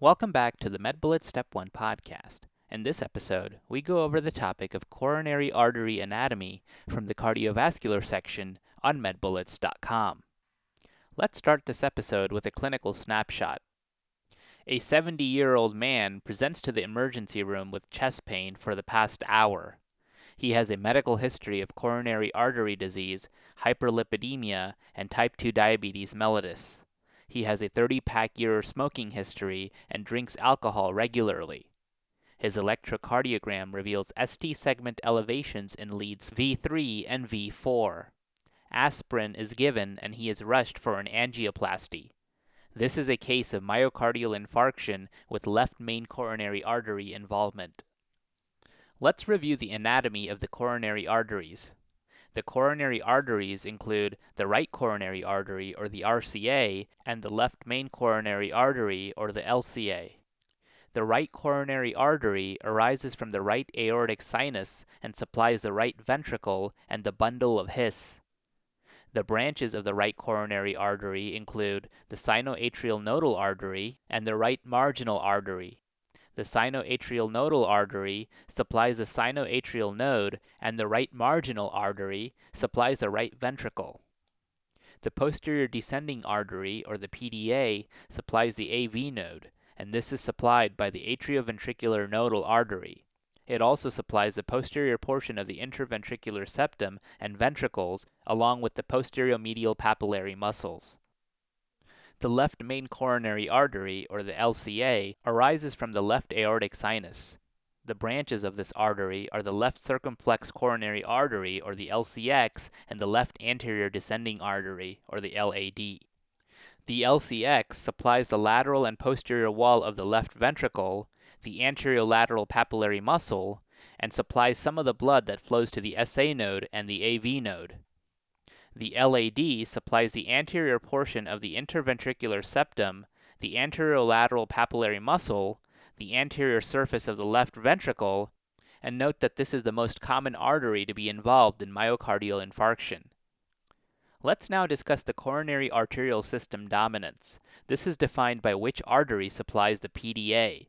Welcome back to the MedBullet Step 1 podcast. In this episode, we go over the topic of coronary artery anatomy from the cardiovascular section on medbullets.com. Let's start this episode with a clinical snapshot. A 70 year old man presents to the emergency room with chest pain for the past hour. He has a medical history of coronary artery disease, hyperlipidemia, and type 2 diabetes mellitus. He has a 30 pack year smoking history and drinks alcohol regularly. His electrocardiogram reveals ST segment elevations in leads V3 and V4. Aspirin is given and he is rushed for an angioplasty. This is a case of myocardial infarction with left main coronary artery involvement. Let's review the anatomy of the coronary arteries. The coronary arteries include the right coronary artery, or the RCA, and the left main coronary artery, or the LCA. The right coronary artery arises from the right aortic sinus and supplies the right ventricle and the bundle of His. The branches of the right coronary artery include the sinoatrial nodal artery and the right marginal artery, the sinoatrial nodal artery supplies the sinoatrial node, and the right marginal artery supplies the right ventricle. The posterior descending artery, or the PDA, supplies the AV node, and this is supplied by the atrioventricular nodal artery. It also supplies the posterior portion of the interventricular septum and ventricles, along with the posterior medial papillary muscles. The left main coronary artery, or the LCA, arises from the left aortic sinus. The branches of this artery are the left circumflex coronary artery, or the LCX, and the left anterior descending artery, or the LAD. The LCX supplies the lateral and posterior wall of the left ventricle, the anterolateral papillary muscle, and supplies some of the blood that flows to the SA node and the AV node. The LAD supplies the anterior portion of the interventricular septum, the anterolateral papillary muscle, the anterior surface of the left ventricle, and note that this is the most common artery to be involved in myocardial infarction. Let's now discuss the coronary arterial system dominance. This is defined by which artery supplies the PDA.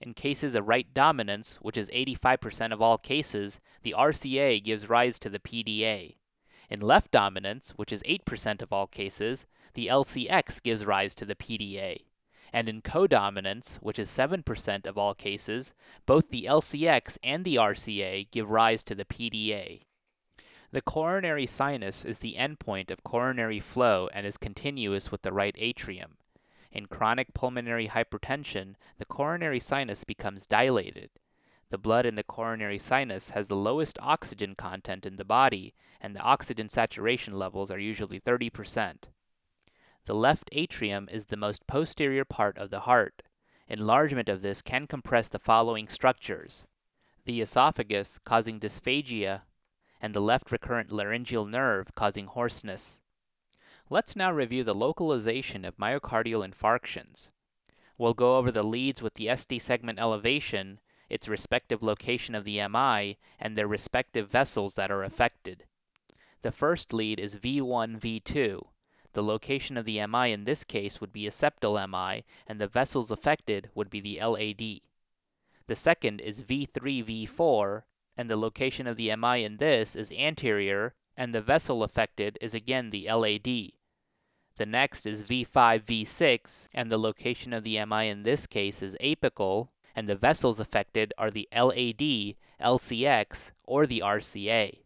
In cases of right dominance, which is 85% of all cases, the RCA gives rise to the PDA. In left dominance, which is 8% of all cases, the LCX gives rise to the PDA. And in codominance, which is 7% of all cases, both the LCX and the RCA give rise to the PDA. The coronary sinus is the endpoint of coronary flow and is continuous with the right atrium. In chronic pulmonary hypertension, the coronary sinus becomes dilated. The blood in the coronary sinus has the lowest oxygen content in the body, and the oxygen saturation levels are usually 30%. The left atrium is the most posterior part of the heart. Enlargement of this can compress the following structures the esophagus, causing dysphagia, and the left recurrent laryngeal nerve, causing hoarseness. Let's now review the localization of myocardial infarctions. We'll go over the leads with the ST segment elevation its respective location of the MI, and their respective vessels that are affected. The first lead is V1 V2. The location of the MI in this case would be a septal MI, and the vessels affected would be the LAD. The second is V3 V4, and the location of the MI in this is anterior, and the vessel affected is again the LAD. The next is V5 V6, and the location of the MI in this case is apical, and the vessels affected are the LAD, LCX, or the RCA.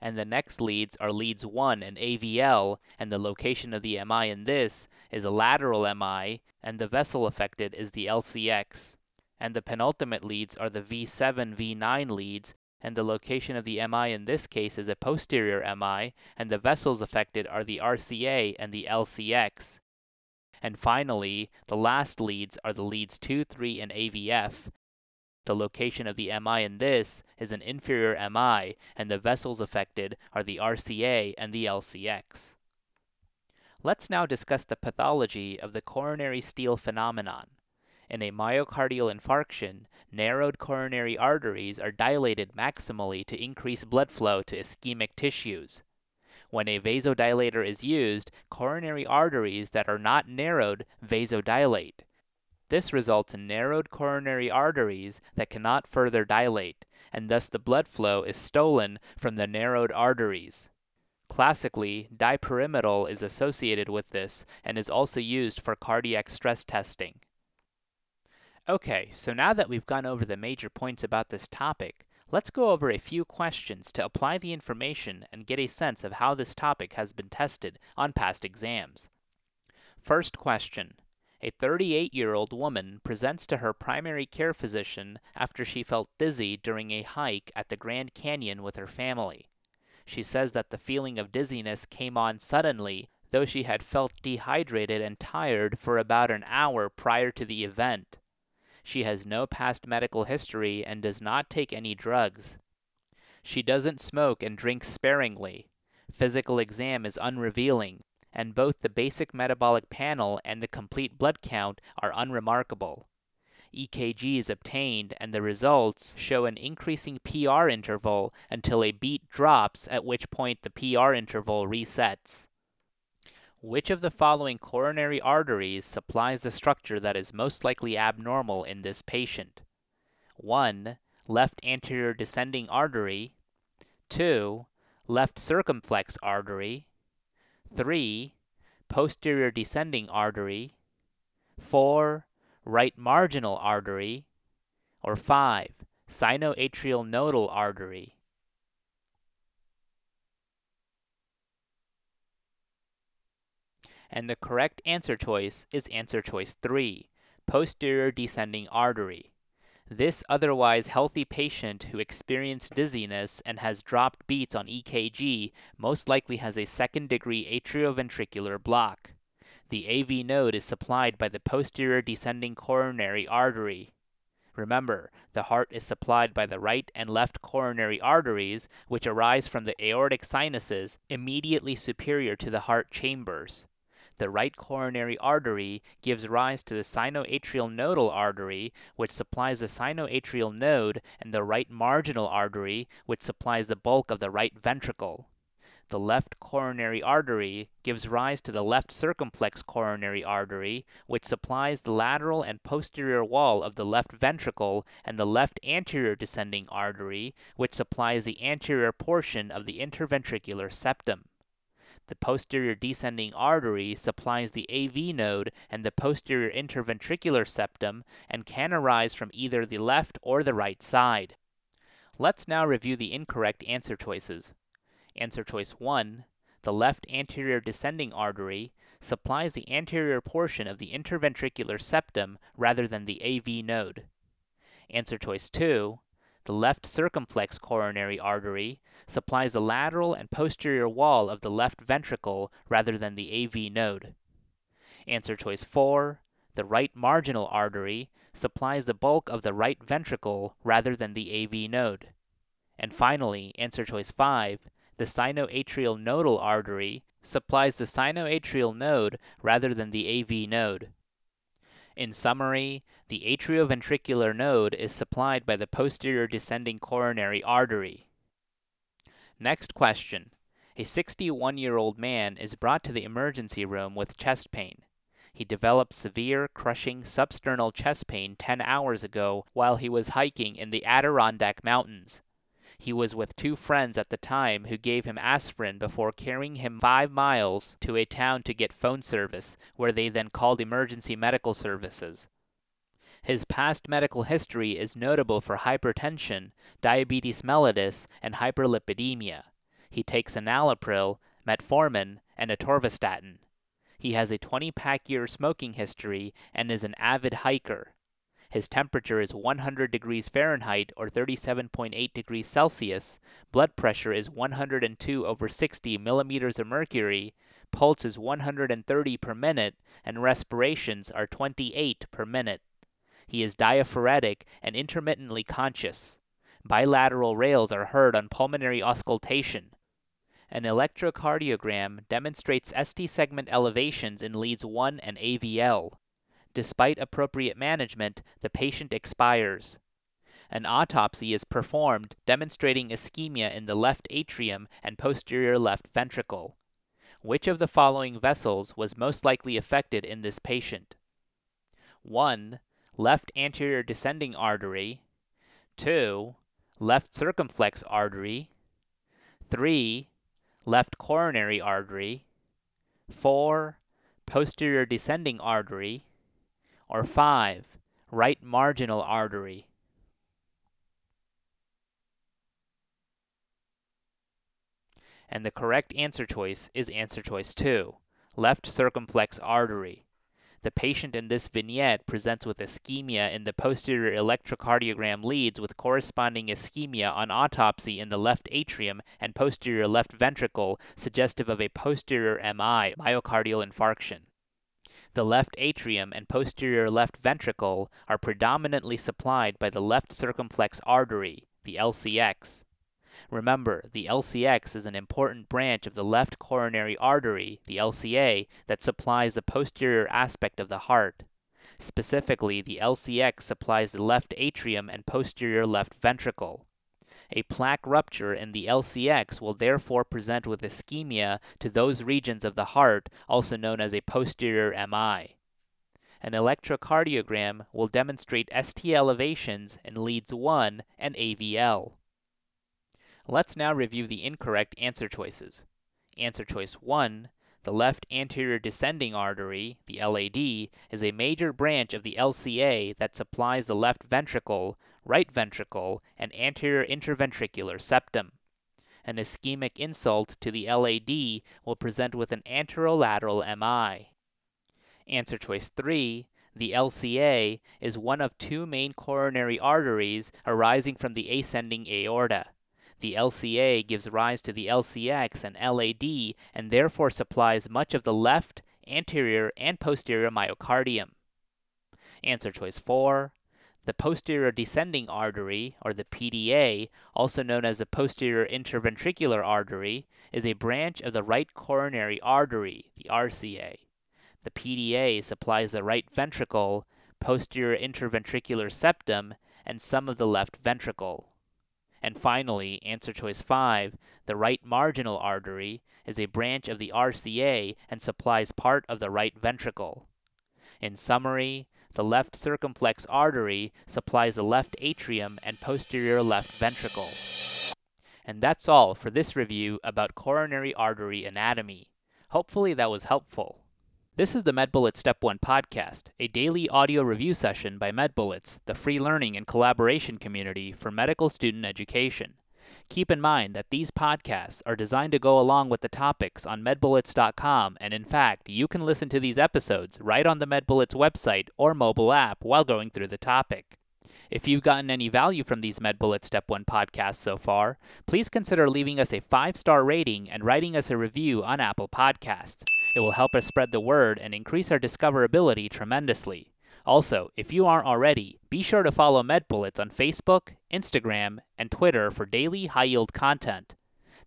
And the next leads are leads 1 and AVL, and the location of the MI in this is a lateral MI, and the vessel affected is the LCX. And the penultimate leads are the V7, V9 leads, and the location of the MI in this case is a posterior MI, and the vessels affected are the RCA and the LCX. And finally, the last leads are the leads 2, 3, and AVF. The location of the MI in this is an inferior MI, and the vessels affected are the RCA and the LCX. Let's now discuss the pathology of the coronary steal phenomenon. In a myocardial infarction, narrowed coronary arteries are dilated maximally to increase blood flow to ischemic tissues. When a vasodilator is used, coronary arteries that are not narrowed vasodilate. This results in narrowed coronary arteries that cannot further dilate, and thus the blood flow is stolen from the narrowed arteries. Classically, dipyridamole is associated with this and is also used for cardiac stress testing. Okay, so now that we've gone over the major points about this topic, let's go over a few questions to apply the information and get a sense of how this topic has been tested on past exams. First question. A 38 year old woman presents to her primary care physician after she felt dizzy during a hike at the Grand Canyon with her family. She says that the feeling of dizziness came on suddenly, though she had felt dehydrated and tired for about an hour prior to the event. She has no past medical history and does not take any drugs. She doesn't smoke and drinks sparingly. Physical exam is unrevealing, and both the basic metabolic panel and the complete blood count are unremarkable. EKG is obtained, and the results show an increasing PR interval until a beat drops, at which point the PR interval resets. Which of the following coronary arteries supplies the structure that is most likely abnormal in this patient? 1. Left anterior descending artery. 2. Left circumflex artery. 3. Posterior descending artery. 4. Right marginal artery. Or 5. Sinoatrial nodal artery. And the correct answer choice is answer choice 3, posterior descending artery. This otherwise healthy patient who experienced dizziness and has dropped beats on EKG most likely has a second degree atrioventricular block. The AV node is supplied by the posterior descending coronary artery. Remember, the heart is supplied by the right and left coronary arteries, which arise from the aortic sinuses immediately superior to the heart chambers the right coronary artery gives rise to the sinoatrial nodal artery, which supplies the sinoatrial node, and the right marginal artery, which supplies the bulk of the right ventricle. The left coronary artery gives rise to the left circumflex coronary artery, which supplies the lateral and posterior wall of the left ventricle, and the left anterior descending artery, which supplies the anterior portion of the interventricular septum. The posterior descending artery supplies the AV node and the posterior interventricular septum and can arise from either the left or the right side. Let's now review the incorrect answer choices. Answer choice 1, the left anterior descending artery, supplies the anterior portion of the interventricular septum rather than the AV node. Answer choice 2, the left circumflex coronary artery supplies the lateral and posterior wall of the left ventricle rather than the AV node. Answer choice 4. The right marginal artery supplies the bulk of the right ventricle rather than the AV node. And finally, answer choice 5. The sinoatrial nodal artery supplies the sinoatrial node rather than the AV node. In summary, the atrioventricular node is supplied by the posterior descending coronary artery. Next question. A 61 year old man is brought to the emergency room with chest pain. He developed severe, crushing substernal chest pain 10 hours ago while he was hiking in the Adirondack Mountains. He was with two friends at the time who gave him aspirin before carrying him five miles to a town to get phone service, where they then called emergency medical services. His past medical history is notable for hypertension, diabetes mellitus, and hyperlipidemia. He takes enalapril, metformin, and atorvastatin. He has a 20 pack year smoking history and is an avid hiker. His temperature is 100 degrees Fahrenheit or 37.8 degrees Celsius. Blood pressure is 102 over 60 millimeters of mercury. Pulse is 130 per minute, and respirations are 28 per minute. He is diaphoretic and intermittently conscious. Bilateral rales are heard on pulmonary auscultation. An electrocardiogram demonstrates ST segment elevations in leads 1 and AVL. Despite appropriate management, the patient expires. An autopsy is performed demonstrating ischemia in the left atrium and posterior left ventricle. Which of the following vessels was most likely affected in this patient? 1. Left anterior descending artery. 2. Left circumflex artery. 3. Left coronary artery. 4. Posterior descending artery. Or 5. Right marginal artery. And the correct answer choice is answer choice 2, left circumflex artery. The patient in this vignette presents with ischemia in the posterior electrocardiogram leads with corresponding ischemia on autopsy in the left atrium and posterior left ventricle, suggestive of a posterior MI, myocardial infarction. The left atrium and posterior left ventricle are predominantly supplied by the left circumflex artery, the LCX. Remember, the LCX is an important branch of the left coronary artery, the LCA, that supplies the posterior aspect of the heart. Specifically, the LCX supplies the left atrium and posterior left ventricle. A plaque rupture in the LCX will therefore present with ischemia to those regions of the heart, also known as a posterior MI. An electrocardiogram will demonstrate ST elevations in leads 1 and AVL. Let's now review the incorrect answer choices. Answer choice 1 the left anterior descending artery, the LAD, is a major branch of the LCA that supplies the left ventricle, right ventricle, and anterior interventricular septum. An ischemic insult to the LAD will present with an anterolateral MI. Answer choice 3 the LCA is one of two main coronary arteries arising from the ascending aorta. The LCA gives rise to the LCX and LAD and therefore supplies much of the left, anterior, and posterior myocardium. Answer choice 4. The posterior descending artery, or the PDA, also known as the posterior interventricular artery, is a branch of the right coronary artery, the RCA. The PDA supplies the right ventricle, posterior interventricular septum, and some of the left ventricle. And finally, answer choice 5, the right marginal artery is a branch of the RCA and supplies part of the right ventricle. In summary, the left circumflex artery supplies the left atrium and posterior left ventricle. And that's all for this review about coronary artery anatomy. Hopefully that was helpful. This is the MedBullets Step 1 podcast, a daily audio review session by MedBullets, the free learning and collaboration community for medical student education. Keep in mind that these podcasts are designed to go along with the topics on medbullets.com, and in fact, you can listen to these episodes right on the MedBullets website or mobile app while going through the topic. If you've gotten any value from these MedBullets Step 1 podcasts so far, please consider leaving us a five star rating and writing us a review on Apple Podcasts. It will help us spread the word and increase our discoverability tremendously. Also, if you aren't already, be sure to follow MedBullets on Facebook, Instagram, and Twitter for daily high yield content.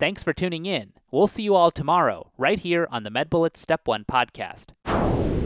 Thanks for tuning in. We'll see you all tomorrow, right here on the MedBullets Step 1 podcast.